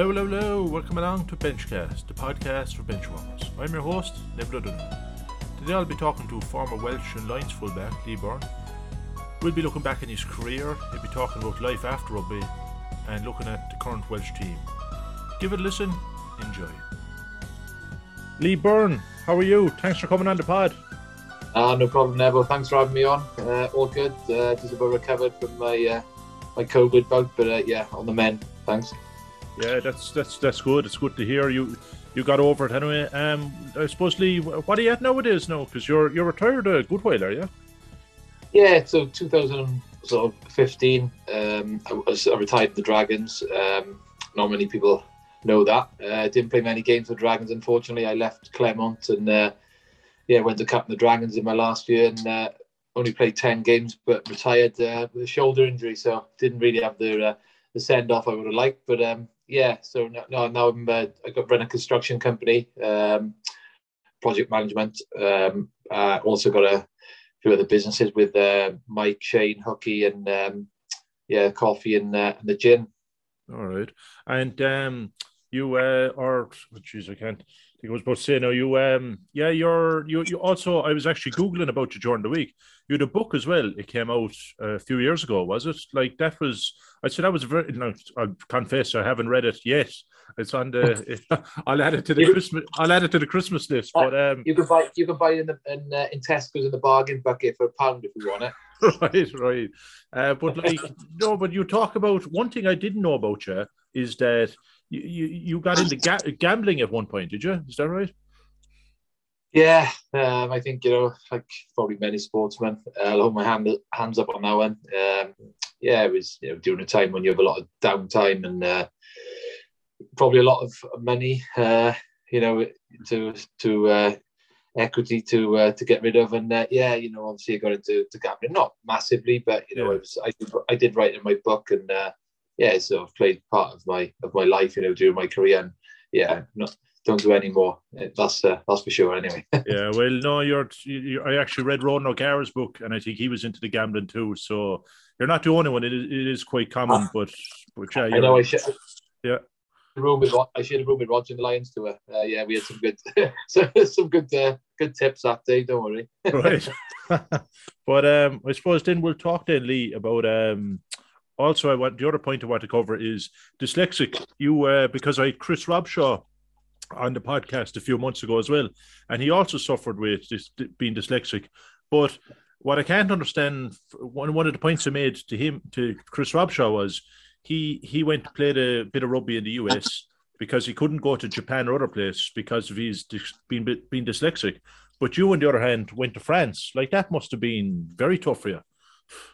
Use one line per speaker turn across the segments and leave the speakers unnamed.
Hello, hello, hello. Welcome along to Benchcast, the podcast for benchwarmers. I'm your host, Neville O'Donoghue. Today I'll be talking to former Welsh and Lions fullback Lee Byrne. We'll be looking back in his career, he'll be talking about life after rugby, and looking at the current Welsh team. Give it a listen, enjoy. Lee Byrne, how are you? Thanks for coming on the pod.
Uh, no problem, Neville. Thanks for having me on. Uh, all good. Uh, just about recovered from my uh, my COVID bout, but uh, yeah, on the mend. Thanks.
Yeah, that's that's that's good. It's good to hear you. You got over it anyway. Um, I suppose Lee, what are you at nowadays now? Because you're you're retired a good while, are you?
Yeah, so 2015, um, I, was, I retired the Dragons. Um, not many people know that. I uh, didn't play many games for Dragons, unfortunately. I left Clermont and uh, yeah, went to captain the Dragons in my last year and uh, only played 10 games, but retired uh, with a shoulder injury, so didn't really have the uh, the send off I would have liked. But um, yeah, so now, now I'm uh, I got run a construction company, um, project management. Um, also got a few other businesses with uh, Mike, Shane, Hooky, and um, yeah, coffee and, uh, and the gin.
All right, and um, you uh, are, jeez, I can't think I was about to say now. You, um, yeah, you're you you also. I was actually googling about you during the week. You had a book as well. It came out a few years ago, was it? Like that was. I said that was very. No, I'll confess, I haven't read it yet. It's on the. I'll add it to the you, Christmas. I'll add it to the Christmas list. But um,
you can buy you can buy it in the, in, uh, in Tesco's in the bargain bucket for a pound if you want it.
right, right. Uh, but like no, but you talk about one thing I didn't know about you is that you you, you got into ga- gambling at one point, did you? Is that right?
Yeah, um, I think you know, like probably many sportsmen, uh, I'll hold my hand hands up on that one. Um, yeah, it was you know during a time when you have a lot of downtime and uh, probably a lot of money, uh, you know, to to uh, equity to uh, to get rid of. And uh, yeah, you know, obviously I got into to gambling, not massively, but you know, yeah. was, I did, I did write in my book, and uh, yeah, so I've played part of my of my life, you know, during my career, and yeah, not don't do any more. That's uh, that's for sure. Anyway.
yeah, well, no, you're, you I actually read Ronan O'Gara's book, and I think he was into the gambling too. So you're not the only one. It is, it is quite common, ah. but but yeah,
I know. I should.
Yeah.
Room with I shared a room with Roger the Lions tour. Uh, yeah, we had some good, some good, uh, good tips that day. Don't worry.
right. but um, I suppose then we'll talk then, Lee, about um, also I want the other point I want to cover is dyslexic. You uh, because I Chris Robshaw on the podcast a few months ago as well, and he also suffered with this, being dyslexic. But what I can't understand, one one of the points I made to him to Chris Robshaw was he he went to play a bit of rugby in the US because he couldn't go to Japan or other place because of his being being dyslexic. But you, on the other hand, went to France. Like that must have been very tough for you.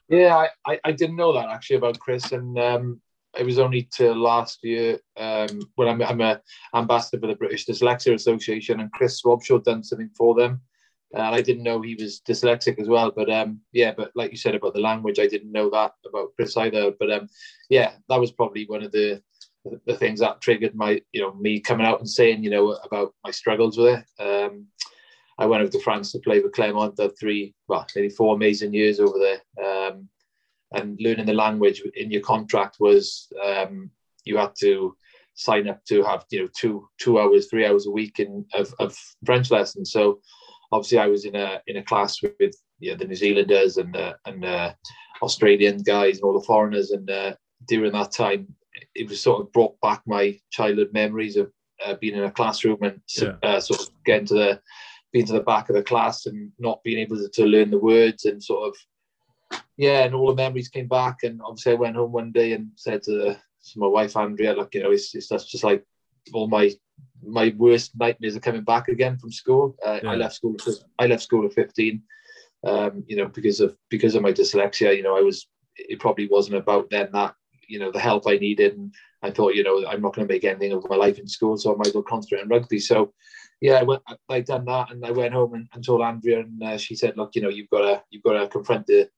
Yeah, I, I didn't know that actually about Chris, and um, it was only till last year um, when I'm, I'm a ambassador for the British Dyslexia Association, and Chris Robshaw done something for them. And I didn't know he was dyslexic as well. But um, yeah, but like you said about the language, I didn't know that about Chris either. But um, yeah, that was probably one of the the things that triggered my, you know, me coming out and saying, you know, about my struggles with it. Um, I went over to France to play with Clermont. Had three, well, maybe four amazing years over there. Um, and learning the language in your contract was um, you had to sign up to have you know two two hours, three hours a week in of, of French lessons. So obviously, I was in a in a class with you know, the New Zealanders and uh, and uh, Australian guys and all the foreigners. And uh, during that time, it was sort of brought back my childhood memories of uh, being in a classroom and yeah. Uh, sort of getting to the being to the back of the class and not being able to, to learn the words and sort of yeah, and all the memories came back. And obviously, I went home one day and said to, to my wife Andrea, "Look, you know, it's, it's that's just like all my my worst nightmares are coming back again from school. Uh, yeah. I left school. I left school at fifteen. Um, you know, because of because of my dyslexia. You know, I was. It probably wasn't about then that you know the help I needed, and I thought, you know, I'm not going to make anything of my life in school, so I might as well concentrate on rugby. So, yeah, I went. I done that, and I went home and, and told Andrea, and uh, she said, look, you know, you've got to you've got to confront the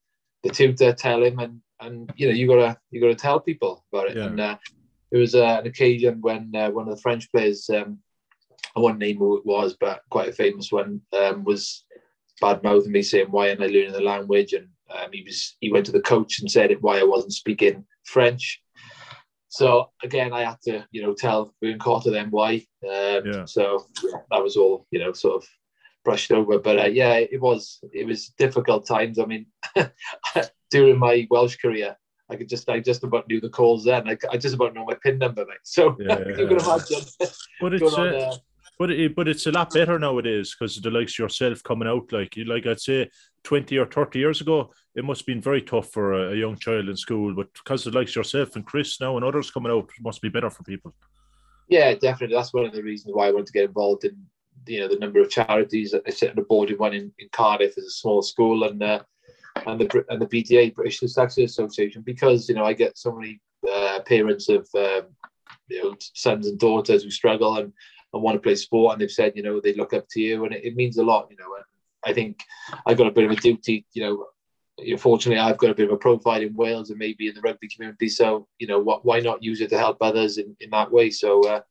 the tutor tell him, and and you know you gotta you gotta tell people about it. Yeah. And uh, it was uh, an occasion when uh, one of the French players, um, I won't name who it was, but quite a famous one, um, was bad mouthing me saying why am I learning the language, and um, he was he went to the coach and said it why I wasn't speaking French. so again, I had to, you know, tell Vern Cotter then why. Um, yeah. So that was all, you know, sort of brushed over. But uh, yeah, it was it was difficult times. I mean, during my Welsh career, I could just I just about knew the calls then. I, I just about know my pin number, mate. So yeah, you can imagine.
But it's on, uh, but it, but it's a lot better nowadays because the likes yourself coming out like like I'd say twenty or thirty years ago, it must have been very tough for a, a young child in school. But because the likes yourself and Chris now and others coming out, it must be better for people.
Yeah, definitely. That's one of the reasons why I wanted to get involved in you know the number of charities. That I sit on the board in one in, in Cardiff as a small school and uh, and the and the PTA British Dyslexia Association because you know I get so many uh, parents of um, you know sons and daughters who struggle and and want to play sport, and they've said, you know, they look up to you, and it, it means a lot, you know. And I think I got a bit of a duty, you know. Fortunately, I've got a bit of a profile in Wales and maybe in the rugby community. So, you know, what, why not use it to help others in, in that way? So, uh,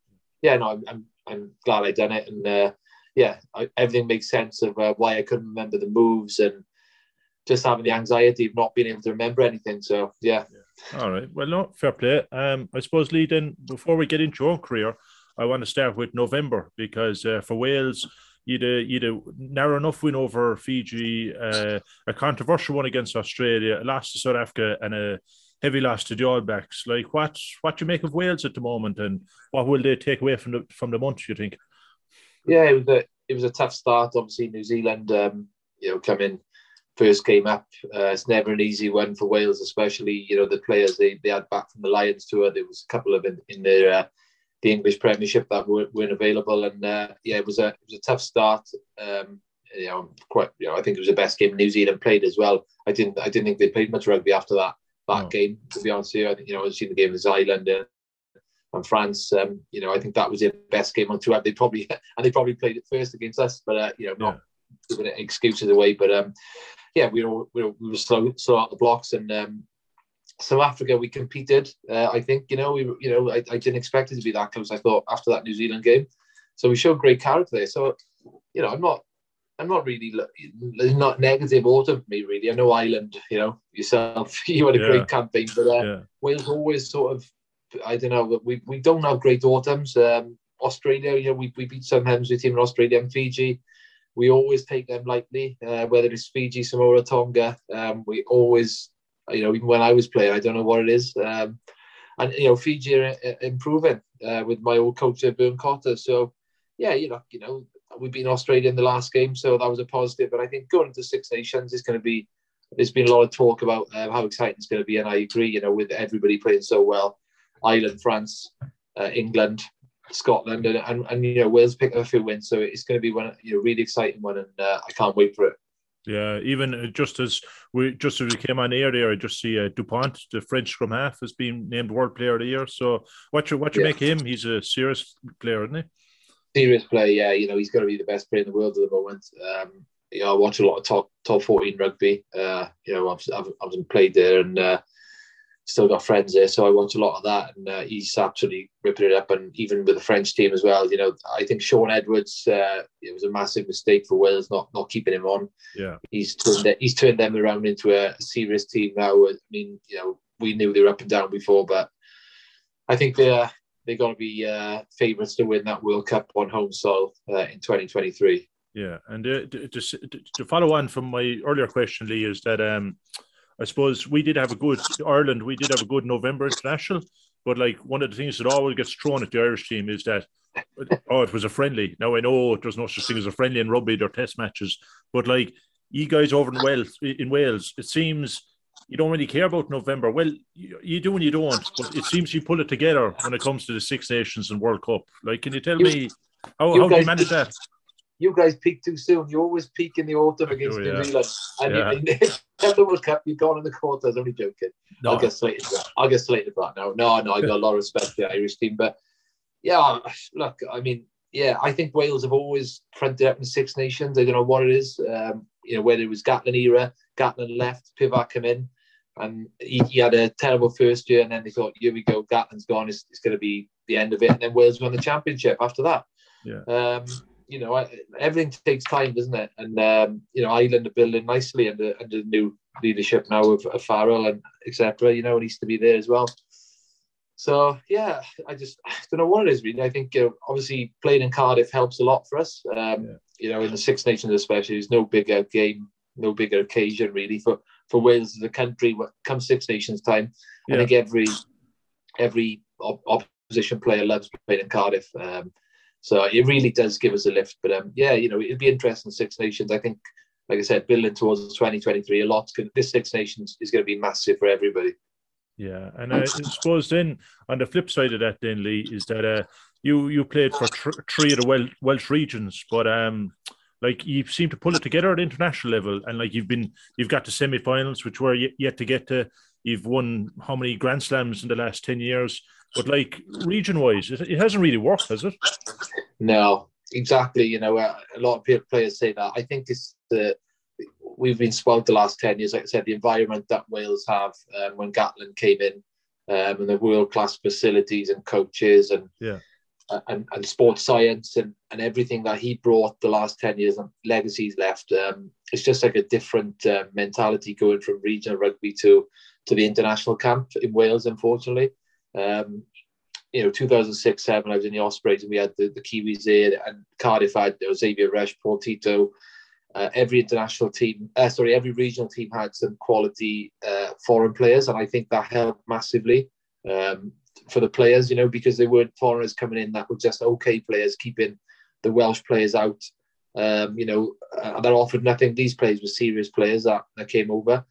yeah, no, I'm, I'm, I'm glad I done it, and uh, yeah, I, everything makes sense of uh, why I couldn't remember the moves and just having the anxiety of not being able to remember anything. So, yeah.
yeah. All right. Well, no, fair play. Um, I suppose, Lee, then before we get into your own career, I want to start with November because uh, for Wales, you'd a, you'd a narrow enough win over Fiji, uh, a controversial one against Australia, a loss to South Africa, and a heavy loss to the All Blacks. Like what what you make of Wales at the moment, and what will they take away from the from the month? You think?
Yeah, it was a it was a tough start. Obviously, New Zealand, um, you know, come in first came up. Uh, it's never an easy one for Wales, especially you know the players they, they had back from the Lions tour. There was a couple of in, in their uh, the English Premiership that weren't, weren't available. And uh, yeah, it was a it was a tough start. Um, you know, quite. You know, I think it was the best game New Zealand played as well. I didn't I didn't think they played much rugby after that that oh. game. To be honest with you, I think you know I've seen the game with Ireland and, and France. Um, you know, I think that was their best game on tour. They probably and they probably played it first against us, but uh, you know, not yeah. giving excuses away. But um, yeah, we were we were, we were slow slow out the blocks and um, South Africa, we competed. Uh, I think you know we you know I, I, didn't expect it to be that close. I thought after that New Zealand game, so we showed great character there. So you know I'm not I'm not really not negative autumn for me really. I know Ireland, you know yourself, you had a yeah. great campaign, but uh, yeah. Wales always sort of I don't know. We, we don't have great autumns. Um, Australia, you know, we, we beat some Hemsworth team in Australia and Fiji. We always take them lightly, uh, whether it's Fiji, Samoa, Tonga. Um, we always you know, even when I was playing, I don't know what it is. Um, and you know, Fiji are uh, improving uh, with my old coach uh, Vern Cotter. So yeah, you know, you know, we've been Australia in the last game, so that was a positive. But I think going into Six Nations is going to be. There's been a lot of talk about uh, how exciting it's going to be, and I agree. You know, with everybody playing so well, Ireland, France, uh, England, Scotland, and, and, and you know Wales picked up a few wins, so it's going to be one you know really exciting one, and uh, I can't wait for it.
Yeah, even uh, just as we just as we came on air there, I just see uh, Dupont, the French scrum half, has been named World Player of the Year. So what you what you yeah. make him? He's a serious player, isn't
he? Serious player, yeah. You know, he's got to be the best player in the world at the moment. Um, you know, I watch a lot of top top fourteen rugby. Uh, you know, I've I've, I've played there, and uh, still got friends there, so I watch a lot of that, and uh, he's absolutely ripping it up. And even with the French team as well, you know, I think Shaun Edwards, uh, it was a massive mistake for Wales not not keeping him on.
Yeah,
he's turned he's turned them around into a serious team now. I mean, you know, we knew they were up and down before, but I think they're they're going to be uh, favourites to win that World Cup on home soil uh, in 2023.
Yeah, and uh, to, to, to follow on from my earlier question, Lee, is that um, I suppose we did have a good Ireland. We did have a good November international, but like one of the things that always gets thrown at the Irish team is that oh, it was a friendly. Now I know there's no such thing as a friendly in rugby. or test matches, but like you guys over in Wales, in Wales, it seems you don't really care about November. Well, you, you do and you don't, but it seems you pull it together when it comes to the Six Nations and World Cup. Like, can you tell you, me how, how do you manage that?
you guys peak too soon. You always peak in the autumn against oh, yeah. New Zealand, and yeah. in the World Cup, you've gone in the quarters. Only joking. No. I'll get slated for that. I'll get slated for that now. No, no, I got a lot of respect for the Irish team, but yeah, look, I mean, yeah, I think Wales have always fronted up in the Six Nations. I don't know what it is. Um, you know, whether it was Gatland era, Gatland left, Pivac come in, and he, he, had a terrible first year, and then they thought, here we go, Gatland's gone. It's, it's going to be the end of it, and then Wales won the championship after that.
Yeah.
Um, you know, everything takes time, doesn't it? And um, you know, Ireland are building nicely under under the new leadership now of, of Farrell and etc. You know, it needs to be there as well. so yeah, I just I don't know what it is really. I think uh, obviously playing in Cardiff helps a lot for us. Um, yeah. You know, in the Six Nations especially, there's no bigger game, no bigger occasion really for for Wales as a country. When come Six Nations time, yeah. I think every every opposition player loves playing in Cardiff. Um, so it really does give us a lift. But um, yeah, you know, it'd be interesting. Six Nations, I think, like I said, building towards 2023, a lot. This Six Nations is going to be massive for everybody.
Yeah, and I suppose then on the flip side of that, then Lee is that uh, you you played for tr- three of the Wel- Welsh regions, but um, like you seem to pull it together at international level, and like you've been you've got to semi-finals, which were yet, yet to get to. You've won how many Grand Slams in the last ten years? But like region-wise, it, it hasn't really worked, has it?
No, exactly. You know, uh, a lot of players say that. I think it's the we've been spoiled the last 10 years. Like I said, the environment that Wales have um, when Gatland came in um, and the world class facilities and coaches and,
yeah.
And and sports science and, and everything that he brought the last 10 years and legacies left. Um, it's just like a different uh, mentality going from regional rugby to, to the international camp in Wales, unfortunately. Um, you know, 2006 7, I was in the Ospreys and we had the, the Kiwis there, and Cardiff had you know, Xavier Rush, Paul Tito, uh, every international team, uh, sorry, every regional team had some quality uh, foreign players, and I think that helped massively um, for the players, you know, because they weren't foreigners coming in that were just okay players, keeping the Welsh players out. Um, you know, uh, that offered nothing. These players were serious players that, that came over.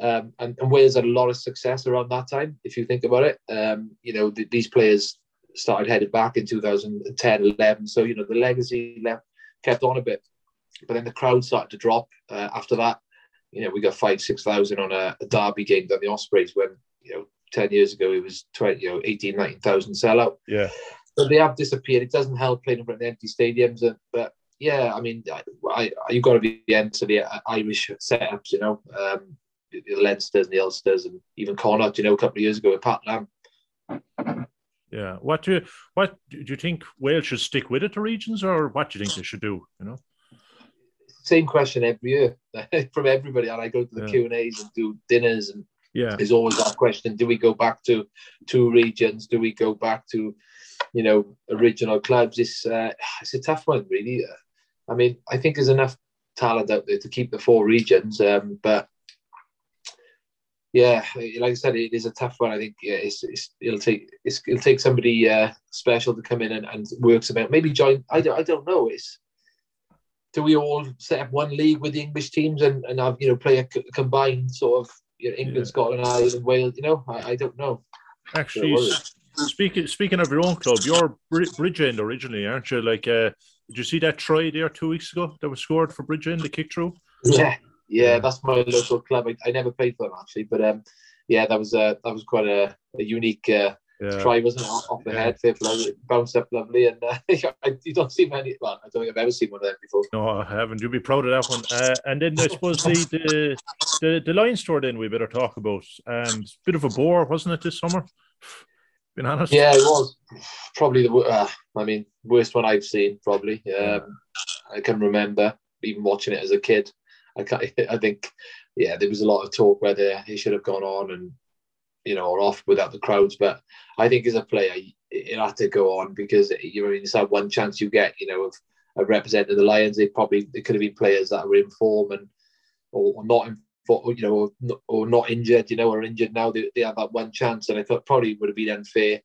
Um, and, and, Wales had a lot of success around that time, if you think about it. Um, you know, the, these players started headed back in 2010, 11. So, you know, the legacy left kept on a bit. But then the crowd started to drop uh, after that. You know, we got five, six thousand on a, a derby game than the Ospreys when you know ten years ago it was twenty, you know, 18, 19,000 sellout.
Yeah.
But they have disappeared. It doesn't help playing in front of empty stadiums. And, but yeah, I mean, I, I you've got to be into the Irish setups, you know, um, the Leinsters and the Ulsters and even Connacht, you know, a couple of years ago with Pat Lam.
Yeah. What do you what do you think Wales should stick with it to regions or what do you think they should do? You know?
same question every year from everybody, and I go to the yeah. Q and A's and do dinners, and
yeah,
there's always that question: Do we go back to two regions? Do we go back to, you know, original clubs? It's uh, it's a tough one, really. I mean, I think there's enough talent out there to keep the four regions, um, but yeah, like I said, it is a tough one. I think yeah, it's, it's it'll take it's, it'll take somebody uh, special to come in and, and work some out. Maybe join. I don't I don't know. It's do we all set up one league with the English teams and, and have you know play a combined sort of England, yeah. Scotland, Ireland, Wales? You know, I, I don't know.
Actually, speaking speaking of your own club, you're Bridgend originally, aren't you? Like, uh, did you see that try there two weeks ago that was scored for Bridgend, the kick through?
Yeah, yeah, that's my local club. I, I never played for them actually, but um, yeah, that was uh, that was quite a, a unique uh, yeah. try wasn't off the yeah. head, fair play, bounced up lovely, and uh, you don't see many. Well, I don't think I've ever seen one of them before.
No, I haven't. You'll be proud of that one. Uh, and then I suppose the the the, the Lions tour. Then we better talk about. Um, bit of a bore, wasn't it, this summer? Being honest.
Yeah, it was probably the. Uh, I mean, worst one I've seen. Probably. Um, I can remember even watching it as a kid. I, can't, I think, yeah, there was a lot of talk whether he should have gone on and you know, or off without the crowds. But I think as a player, it had to go on because you know it's that one chance you get, you know, of, of representing the Lions. They probably they could have been players that were in form and or, or not in you know, or, or, not injured, you know, or injured now. They, they have that one chance, and I thought probably would have been unfair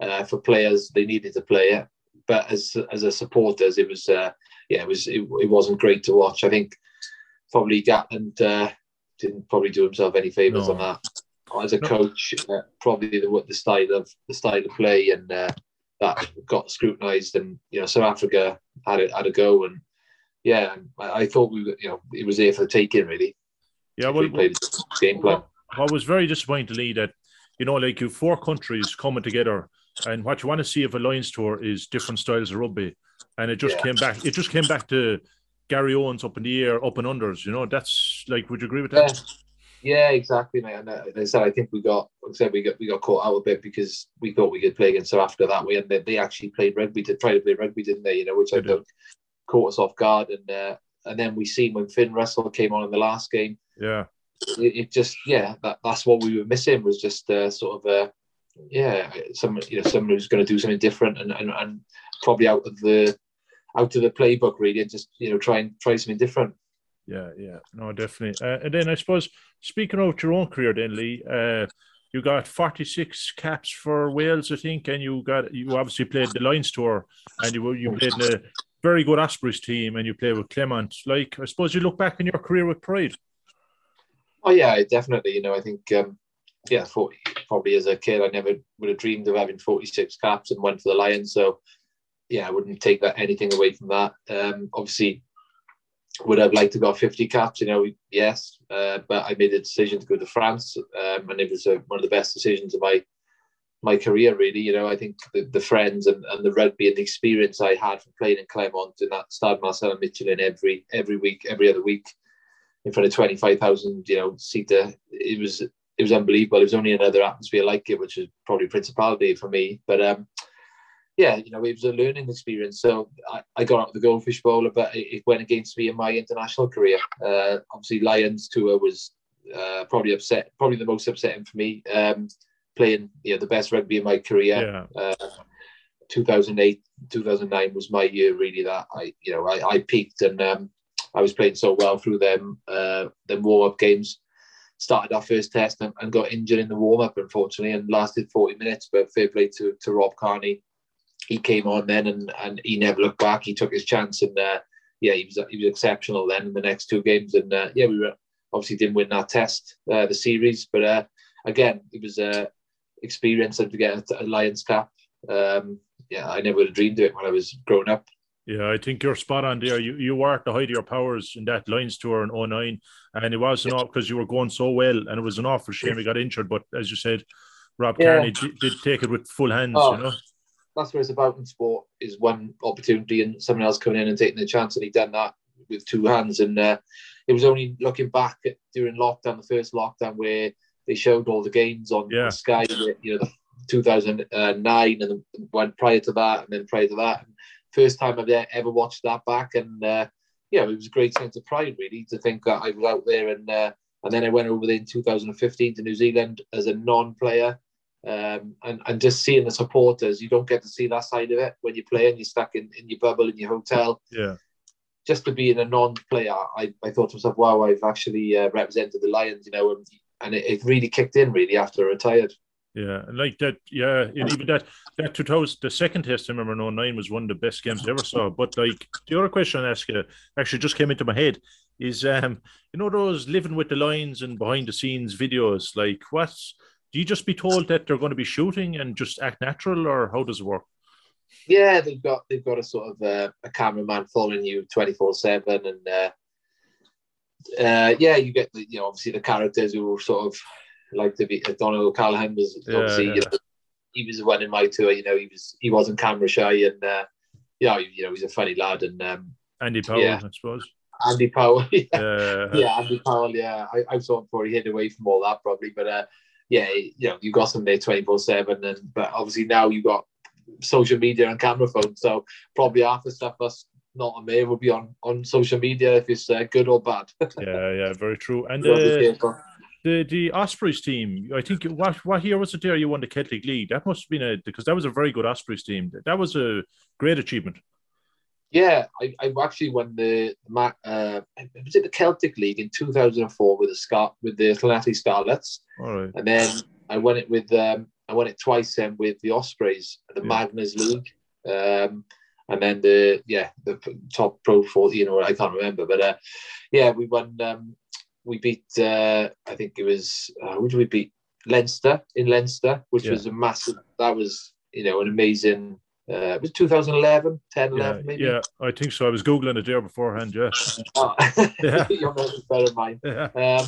uh, for players. They needed to play it, but as as a supporters, it was uh, yeah, it was it, it wasn't great to watch. I think probably Gatland uh, didn't probably do himself any favors no. on that as a coach, uh, probably the, the style of the style of play and uh, that got scrutinised. And you know, South Africa had a, had a go, and yeah, I, I, thought we, you know, it was there for the taking really.
Yeah, well, we played game plan. I was very disappointed that, you know, like you four countries coming together, and what you want to see of a Lions tour is different styles of rugby, and it just yeah. came back. It just came back to Garryowens up in the air, up and unders. You know, that's like, would you agree with that?
Yeah. Yeah, exactly, mate. And uh, I said I think we got, like I said, we got we got caught out a bit because we thought we could play against South Africa that way, and they, they actually played rugby to try to play rugby, didn't they? You know, which I think caught us off guard. And uh, and then we seen when Finn Russell came on in the last game.
Yeah,
it, it just yeah, that, that's what we were missing was just uh, sort of a yeah, some you know someone who's going to do something different and, and and probably out of the out of the playbook really, and just you know try and try something different.
Yeah, yeah, no, definitely. Uh, and then I suppose speaking of your own career, then Lee, uh, you got 46 caps for Wales, I think, and you got you obviously played the Lions tour, and you you played in a very good Ospreys team, and you played with Clermont. Like, I suppose you look back in your career with pride.
Oh yeah, definitely. You know, I think um, yeah, 40, probably as a kid, I never would have dreamed of having 46 caps and went for the Lions. So yeah, I wouldn't take that anything away from that. Um, obviously, would have liked to go 50 caps? You know, yes, uh, but I made a decision to go to France, um, and it was a, one of the best decisions of my my career. Really, you know, I think the, the friends and, and the rugby and the experience I had from playing in Clermont in that Stade Marcel and Michelin every every week, every other week, in front of 25,000, you know, seater. It was it was unbelievable. It was only another atmosphere like it, which is probably Principality for me. But um, yeah, you know, it was a learning experience. So I, I got out of the Goldfish Bowler, but it, it, went against me in my international career. Uh, obviously, Lions tour was uh, probably upset, probably the most upsetting for me. Um, playing, you know, the best rugby in my career. Yeah. Uh, 2008, 2009 was my year really that I, you know, I, I peaked and um, I was playing so well through them, uh, them warm up games. Started our first test and, and got injured in the warm up, unfortunately, and lasted 40 minutes. But fair play to, to Rob Kearney he came on then and, and he never looked back. He took his chance and uh, yeah, he was he was exceptional then in the next two games. And uh, yeah, we were obviously didn't win that test, uh, the series, but uh, again, it was a experience to get a, Lions cap. Um, yeah, I never would have dreamed of it when I was growing up.
Yeah, I think you're spot on there. You you were at the height of your powers in that Lions tour in 09, and it wasn't because you were going so well, and it was an awful shame you got injured. But as you said, Rob yeah. Kearney did, did, take it with full hands. Oh, you know,
that's what it's about in sport is one opportunity and someone else coming in and taking the chance and he done that with two hands. And uh, it was only looking back at, during lockdown the first lockdown where they showed all the games on, yeah. sky you know 2009 and went prior to that and then prior to that. And first time i've ever watched that back and uh, yeah it was a great sense of pride really to think that i was out there. And uh, and then i went over there in 2015 to new zealand as a non-player um, and, and just seeing the supporters, you don't get to see that side of it when you play and you're stuck in, in your bubble in your hotel.
Yeah.
Just to be in a non-player, I, I thought to myself, wow, I've actually uh, represented the Lions, you know, and, and it, it, really kicked in really after I retired.
Yeah, like that, yeah, and even that that 2000, the second test I remember in 09 was one of the best games I ever saw. But like the other question I ask you actually just came into my head is, um, you know, those living with the Lions and behind the scenes videos, like what's do you just be told that they're going to be shooting and just act natural, or how does it work?
Yeah, they've got they've got a sort of uh, a cameraman following you twenty four seven, and uh, uh, yeah, you get the you know obviously the characters who were sort of like to be. Uh, Donncha O'Callaghan was yeah, obviously yeah. You know, he was one in my tour. You know, he was he wasn't camera shy, and uh, yeah, you know, he's a funny lad. And um,
Andy Powell, yeah. I suppose.
Andy Powell, yeah, yeah, yeah Andy Powell, yeah. I, I saw him before he hid away from all that probably, but uh, yeah, you know, you got some there 24 7. And but obviously now you've got social media and camera phones. So probably half the stuff that's not on there will be on, on social media if it's uh, good or bad.
yeah, yeah, very true. And uh, the the Ospreys team, I think what what year was it there you won the Celtic League? That must have been a because that was a very good Ospreys team. That was a great achievement.
Yeah, I, I actually won the uh, was it the Celtic League in 2004 with the Scar with the Llanelli Scarlets, and then I won it with um, I won it twice then with the Ospreys, the yeah. Magners League, um, and then the yeah the top pro four, you know I can't remember, but uh, yeah we won. Um, we beat uh, I think it was uh, who did we beat Leinster in Leinster, which yeah. was a massive. That was you know an amazing uh, it was 2011, 10, 11,
yeah,
maybe.
Yeah, I think so. I was Googling it there beforehand, yeah.
oh, yeah. Your memory's better than mine. Yeah. Um,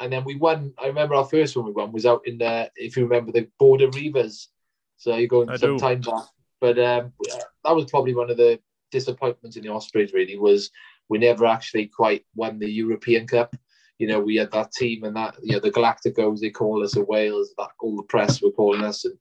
and then we won. I remember our first one we won was out in the, if you remember, the Border Reivers. So you're going I some do. time back. But um, that was probably one of the disappointments in the Ospreys, really, was we never actually quite won the European Cup. You know, we had that team and that, you know, the Galacticos, they call us, of Wales, that all the press were calling us. And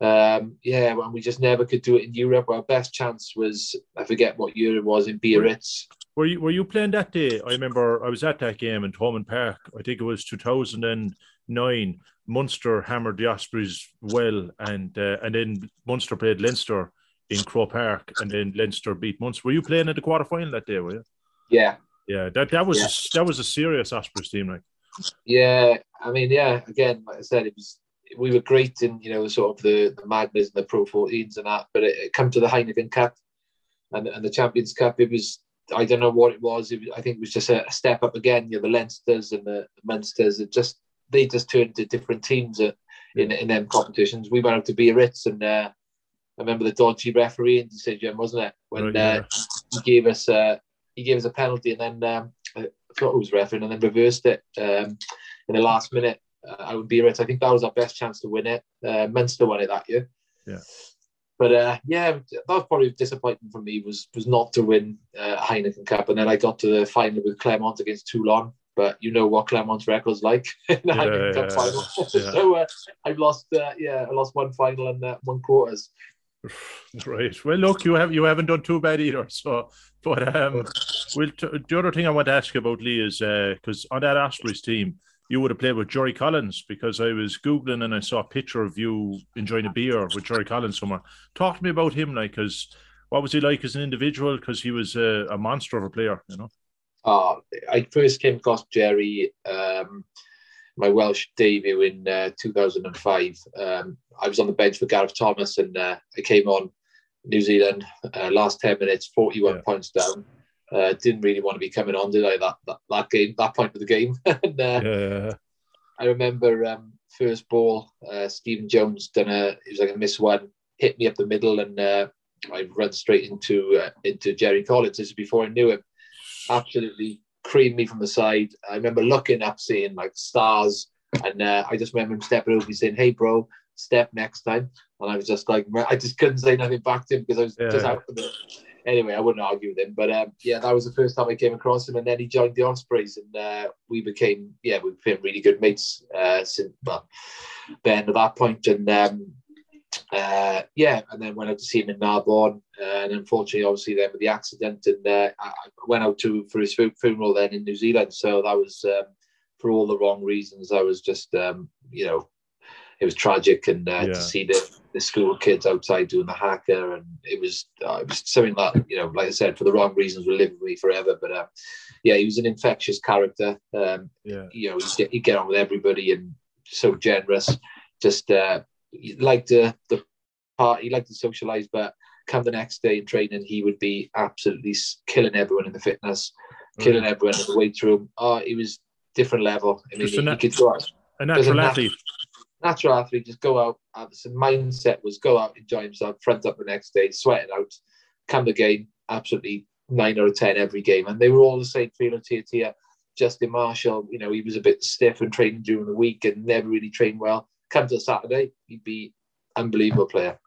um, yeah, and we just never could do it in Europe. Our best chance was I forget what year it was in Biarritz.
Were you were you playing that day? I remember I was at that game in Thomond Park. I think it was two thousand and nine. Munster hammered the Ospreys well, and uh, and then Munster played Leinster in Croke Park, and then Leinster beat Munster. Were you playing at the quarter final that day? Were you?
Yeah,
yeah. That that was yeah. that was a serious Ospreys team, like.
Yeah, I mean, yeah. Again, like I said, it was we were great in you know sort of the the Magners and the Pro 14s and that, but it, it come to the Heineken Cup and and the Champions Cup. It was I don't know what it was. It was I think it was just a, step up again. You know, the Leinsters and the, Munsters. It just they just turned into different teams at, in in them competitions. We went out to Biarritz and. Uh, I remember the dodgy referee decision, wasn't it? When right, yeah. uh, he gave us uh, he gave us a penalty and then um, I forgot who was refereeing and then reversed it um, in the last minute I would be it. I think that was our best chance to win it. Uh, Munster won it that year.
Yeah.
But uh, yeah, that was probably disappointing for me was was not to win uh, Heineken Cup, and then I got to the final with Clermont against Toulon. But you know what Clermont's record's like in the yeah, Heineken yeah, Cup final. Yeah. so uh, I've lost, uh, yeah, I lost one final and uh, one quarters.
Right. Well, look, you have you haven't done too bad either. So, but um, well, t- the other thing I want to ask you about Lee is uh because uh, on that Ospreys team, you would have played with Jerry Collins because I was googling and I saw a picture of you enjoying a beer with Jerry Collins somewhere. Talk to me about him, like, because what was he like as an individual? Because he was a, a, monster of a player, you know.
Uh, I first came across Jerry, um, my Welsh debut in uh, 2005. Um, I was on the bench for Gareth Thomas, and uh, I came on New Zealand uh, last 10 minutes, 41 yeah. points down. Uh, didn't really want to be coming on, did I? That that, that game, that point of the game. and, uh, yeah. I remember um, first ball, uh, Stephen Jones done a it was like a miss one, hit me up the middle, and uh, I run straight into uh, into Jerry Collins. This is before I knew him. Absolutely creamed me from the side. I remember looking up, seeing like stars, and uh, I just remember him stepping over, and saying, "Hey, bro, step next time." And I was just like, I just couldn't say nothing back to him because I was yeah. just out of it anyway, I wouldn't argue with him. But um, yeah, that was the first time I came across him, and then he joined the Ospreys, and uh, we became yeah, we became really good mates uh, since well, then at that point, and um, uh, yeah, and then went out to see him in Narbonne, uh, and unfortunately, obviously, then with the accident, and uh, I went out to for his funeral then in New Zealand. So that was um, for all the wrong reasons. I was just um, you know it was tragic, and uh, yeah. to see the, the school kids outside doing the haka, and it was uh, it was something that you know, like I said, for the wrong reasons, will live with me forever. But uh, yeah, he was an infectious character. Um, yeah, you know, he'd, he'd get on with everybody and so generous. Just uh, liked the the part. He liked to socialize, but come the next day in training, he would be absolutely killing everyone in the fitness, killing everyone in the weight room. Oh, he was different level. I mean, he, he could go out.
A natural athlete
natural athlete, just go out. And the mindset was go out, enjoy himself, front up the next day, sweat it out, come the game, absolutely nine out of ten every game. And they were all the same feeling tier tier. Justin Marshall, you know, he was a bit stiff and training during the week and never really trained well. Come to Saturday, he'd be unbelievable player.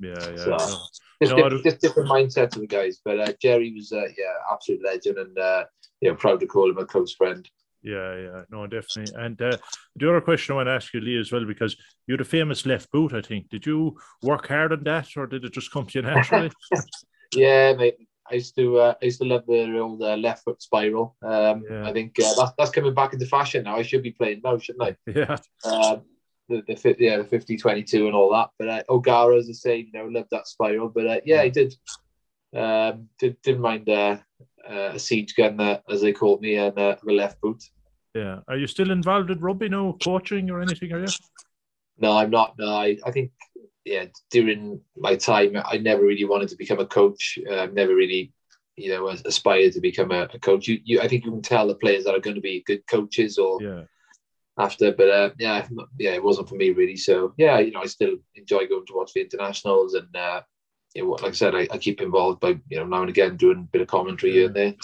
Yeah, yeah. So,
just, no, different, just, different mindset to the guys. But uh, Jerry was, uh, yeah, absolute legend and, uh, you know, proud to call him a close friend.
Yeah, yeah, no, definitely. And uh, the other question I want to ask you, Lee, as well, because you're the famous left boot, I think. Did you work hard on that, or did it just come to you naturally?
yeah, mate. I used to uh, I used to love the old uh, left foot spiral. Um, yeah. I think uh, that's that's coming back into fashion now. I should be playing now, shouldn't I?
Yeah. Um,
the, the yeah the 50 22 and all that. But uh, O'Gara, as I say, you know, loved that spiral. But uh, yeah, I did. Um, did didn't mind uh, uh, a siege gun, uh, as they called me, and uh, a left boot.
Yeah. Are you still involved in rugby now, coaching or anything? Are you?
No, I'm not. No, I, I think yeah, during my time, I never really wanted to become a coach. Uh, never really, you know, aspired to become a, a, coach. You, you, I think you can tell the players that are going to be good coaches or
yeah.
after. But uh, yeah, yeah, it wasn't for me really. So yeah, you know, I still enjoy going to watch the internationals, and uh, you know, like I said, I, I keep involved by you know now and again doing a bit of commentary yeah. here and there.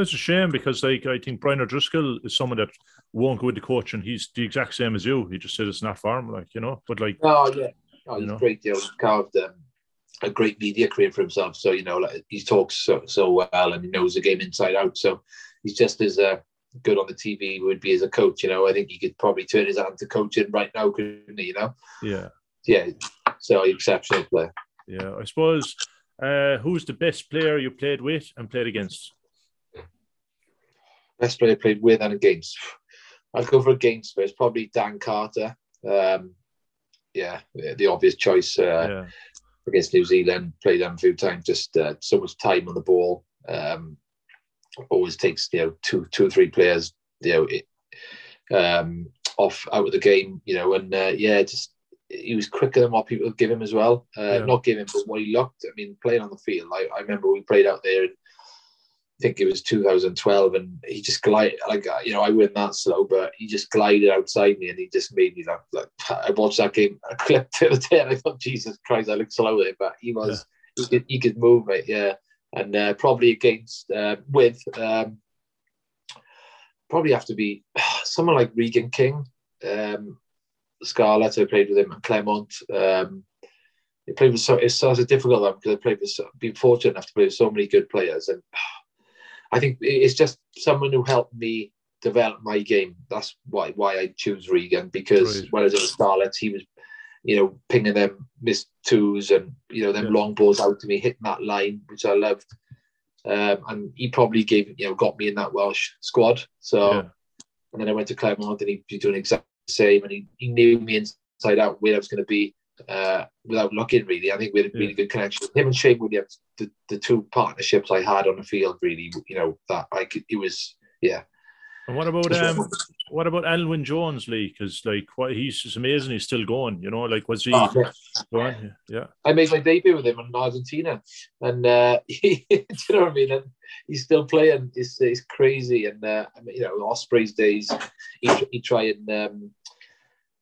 It's a shame because like I think Brian O'Driscoll is someone that won't go with the coach, and He's the exact same as you. He just said it's not for him, like you know. But like,
oh yeah, oh, he's know. great. You know, he's carved um, a great media career for himself. So you know, like he talks so so well and he knows the game inside out. So he's just as uh, good on the TV would be as a coach. You know, I think he could probably turn his hand to coaching right now, couldn't he? You know.
Yeah.
Yeah. So exceptional player.
Yeah, I suppose. Uh, who's the best player you played with and played against?
Best player played with and against. I'd go for against first, probably Dan Carter. Um, yeah, the obvious choice uh, yeah. against New Zealand. Played them a few times. Just uh, so much time on the ball. Um, always takes you know two two or three players you know it, um, off out of the game. You know, and uh, yeah, just he was quicker than what people give him as well. Uh, yeah. Not give him, but what he looked. I mean, playing on the field. I, I remember we played out there. I think it was 2012, and he just glided like uh, you know I wasn't that slow, but he just glided outside me, and he just made me like, like I watched that game a clip the other day, and I thought Jesus Christ, I look slow there, but he was yeah. he, could, he could move, it, yeah, and uh, probably against uh, with um, probably have to be someone like Regan King, um, Scarlett. I played with him, and Clermont. Um, he played with so it's such a difficult one because I played with so, been fortunate enough to play with so many good players and. I think it's just someone who helped me develop my game. That's why why I choose Regan because right. when I was at Scarlett, he was, you know, pinging them missed twos and you know them yeah. long balls out to me, hitting that line, which I loved. Um, and he probably gave you know got me in that Welsh squad. So, yeah. and then I went to Clermont and he was doing exactly the same, and he, he knew me inside out where I was going to be uh, without looking really. I think we had a really good connection. Him and Shane Williams, the, the two partnerships I had on the field, really, you know, that I could, it was, yeah.
And what about um, what about Alun Jones, Lee? Because like, what he's just amazing. He's still going. You know, like was he oh, yeah. going? Yeah.
I made my debut with him in Argentina, and uh, he, do you know what I mean? And he's still playing. He's, he's crazy, and uh, you know, Ospreys days. He he try and um,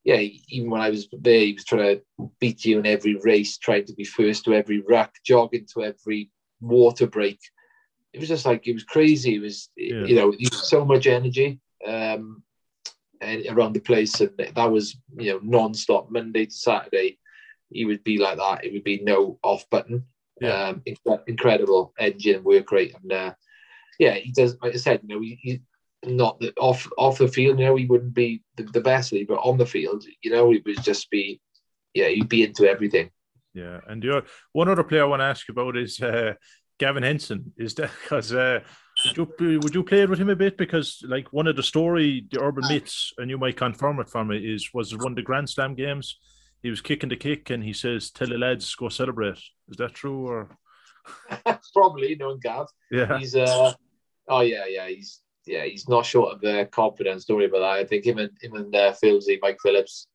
yeah, even when I was there, he was trying to beat you in every race, trying to be first to every ruck, jogging to every water break. It was just like it was crazy. It was yeah. you know so much energy um, and around the place, and that was you know non-stop Monday to Saturday. He would be like that. It would be no off button. Yeah. Um, incredible engine work rate, and uh, yeah, he does. Like I said, you know, he, he not the, off off the field, you know, he wouldn't be the, the best but on the field, you know, he would just be, yeah, he'd be into everything.
Yeah, and the one other player I want to ask you about is uh, Gavin Henson. Is that because uh, would you would you play it with him a bit? Because like one of the story, the urban myths, and you might confirm it for me, is was one of the Grand Slam games. He was kicking the kick, and he says, "Tell the lads go celebrate." Is that true or?
Probably, knowing Gav. Yeah. He's uh, oh yeah, yeah. He's yeah, he's not short of uh, confidence. Don't worry about that. I think him and him and uh, Philsy, Mike Phillips,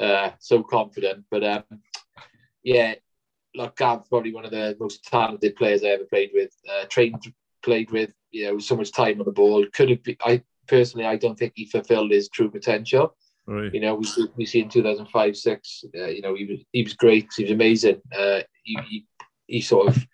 uh, so confident. But um, yeah, look, Gav's probably one of the most talented players I ever played with. Uh, trained, played with. You know, so much time on the ball. Could have. Been, I personally, I don't think he fulfilled his true potential. Right. You know, we we see in two thousand five six. Uh, you know, he was he was great. He was amazing. Uh, he, he he sort of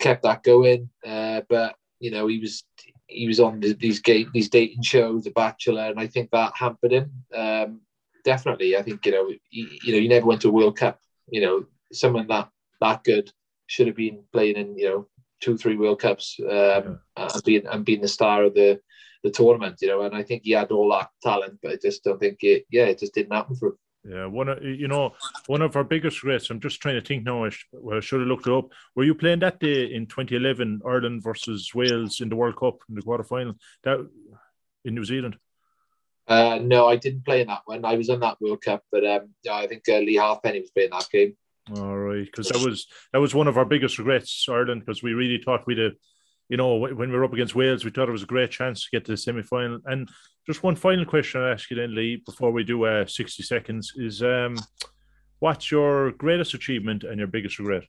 kept that going. Uh, but you know, he was he was on these game, these dating shows, The Bachelor, and I think that hampered him. Um, definitely, I think you know, he, you know, you never went to a World Cup. You know, someone that that good should have been playing in you know two, three World Cups um, yeah. and being and being the star of the the tournament. You know, and I think he had all that talent, but I just don't think it. Yeah, it just didn't happen for him.
Yeah, one of you know one of our biggest regrets. I'm just trying to think now. I, sh- well, I should have looked it up. Were you playing that day in 2011, Ireland versus Wales in the World Cup in the quarterfinal? That in New Zealand.
Uh, no, I didn't play in that one. I was on that World Cup, but um, yeah, I think uh, Leigh Halfpenny was playing that game.
All right, because that was that was one of our biggest regrets, Ireland, because we really thought we'd have you know, when we were up against Wales, we thought it was a great chance to get to the semi final. And just one final question I'll ask you then, Lee, before we do uh, 60 seconds is um, what's your greatest achievement and your biggest regret?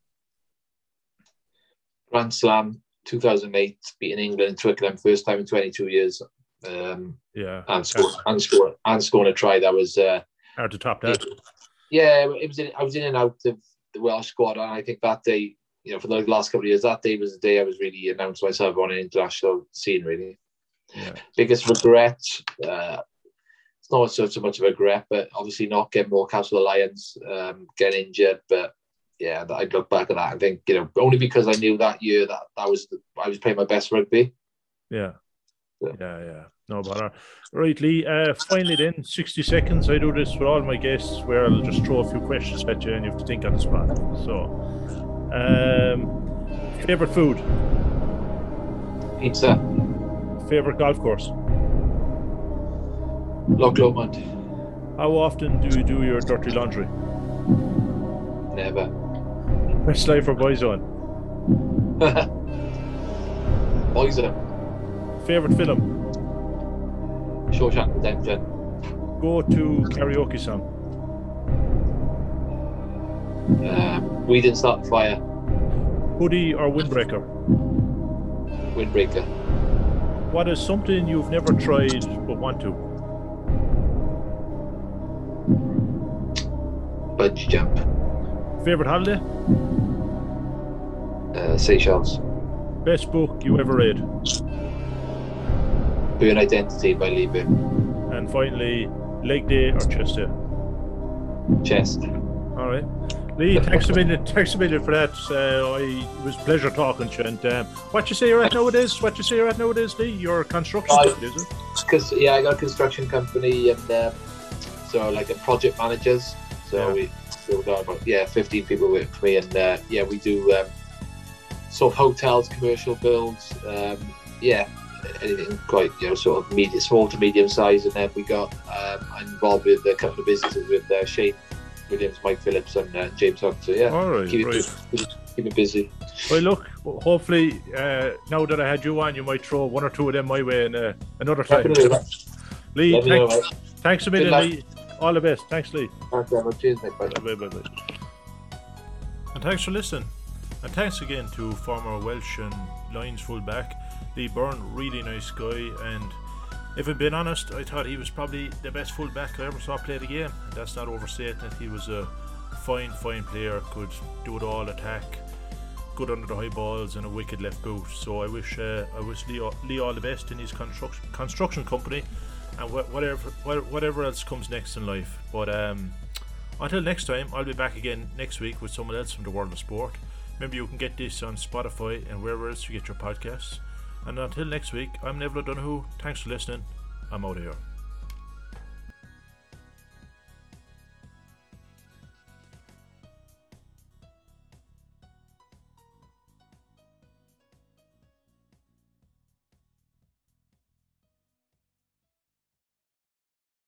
Grand Slam 2008, beating England in Twickenham, first time in 22 years. Um,
yeah.
And score, and score, and scoring a try. That was uh,
hard to top that. It,
yeah, it was. In, I was in and out of the Welsh squad, and I think that day you know, for the last couple of years, that day was the day I was really announced myself on an international scene. Really, yeah. biggest regret. Uh, it's not so, so much of a regret, but obviously not getting more caps for the Lions, um, getting injured. But yeah, I look back at that and think, you know, only because I knew that year that that was the, I was playing my best rugby.
Yeah. Yeah, yeah, no bother. Right, Lee. Uh, finally, then, 60 seconds. I do this for all my guests where I'll just throw a few questions at you and you have to think on the spot. So, um, favorite food?
Pizza.
Favorite golf course?
Loch Lomond.
How often do you do your dirty laundry?
Never.
Westlife or Boyzone?
Poison.
Favorite film?
Shawshank Redemption.
Go to karaoke song.
Um, we didn't start the fire.
Hoodie or windbreaker?
Windbreaker.
What is something you've never tried but want to?
Bungee jump.
Favorite holiday?
Uh, Seychelles.
Best book you ever read?
Bourne Identity by Lee Boon.
And finally, leg day or chest day?
Chest.
All right. Lee, thanks a million, thanks a million for that. Uh, I, it was a pleasure talking to you. And um, what you say you're at nowadays? What you say you're at nowadays, Lee? Your construction
I-
company, is it?
Cause yeah, I got a construction company and um, so like a project managers. So
Yeah.
we we've got about yeah, fifteen people working for me, and uh, yeah, we do um, sort of hotels, commercial builds. Um, yeah, anything quite you know sort of medium, small to medium size, and then we got um, involved with a couple of businesses with uh, Shane Williams, Mike Phillips, and uh, James Hook. So yeah,
All right,
keep it
right.
keep, keep it busy.
Well, look, hopefully, uh, now that I had you on, you might throw one or two of them my way in, uh, another time.
Definitely.
Lee,
Let
thanks,
mate.
thanks a million. Lee. All the best. Thanks, Lee.
Thanks very much. Cheers, mate. Bye.
Bye, bye, bye. And thanks for listening. And thanks again to former Welsh and Lions fullback Lee Byrne, really nice guy. And if I'm being honest, I thought he was probably the best fullback I ever saw play the game. That's not overstating it. He was a fine, fine player, could do it all, attack, good under the high balls, and a wicked left boot. So I wish uh, I wish Lee, all- Lee all the best in his construction construction company, and wh- whatever wha- whatever else comes next in life. But um, until next time, I'll be back again next week with someone else from the world of sport. Remember, you can get this on Spotify and wherever else you get your podcasts. And until next week, I'm Neville O'Donoghue. Thanks for listening. I'm out of here.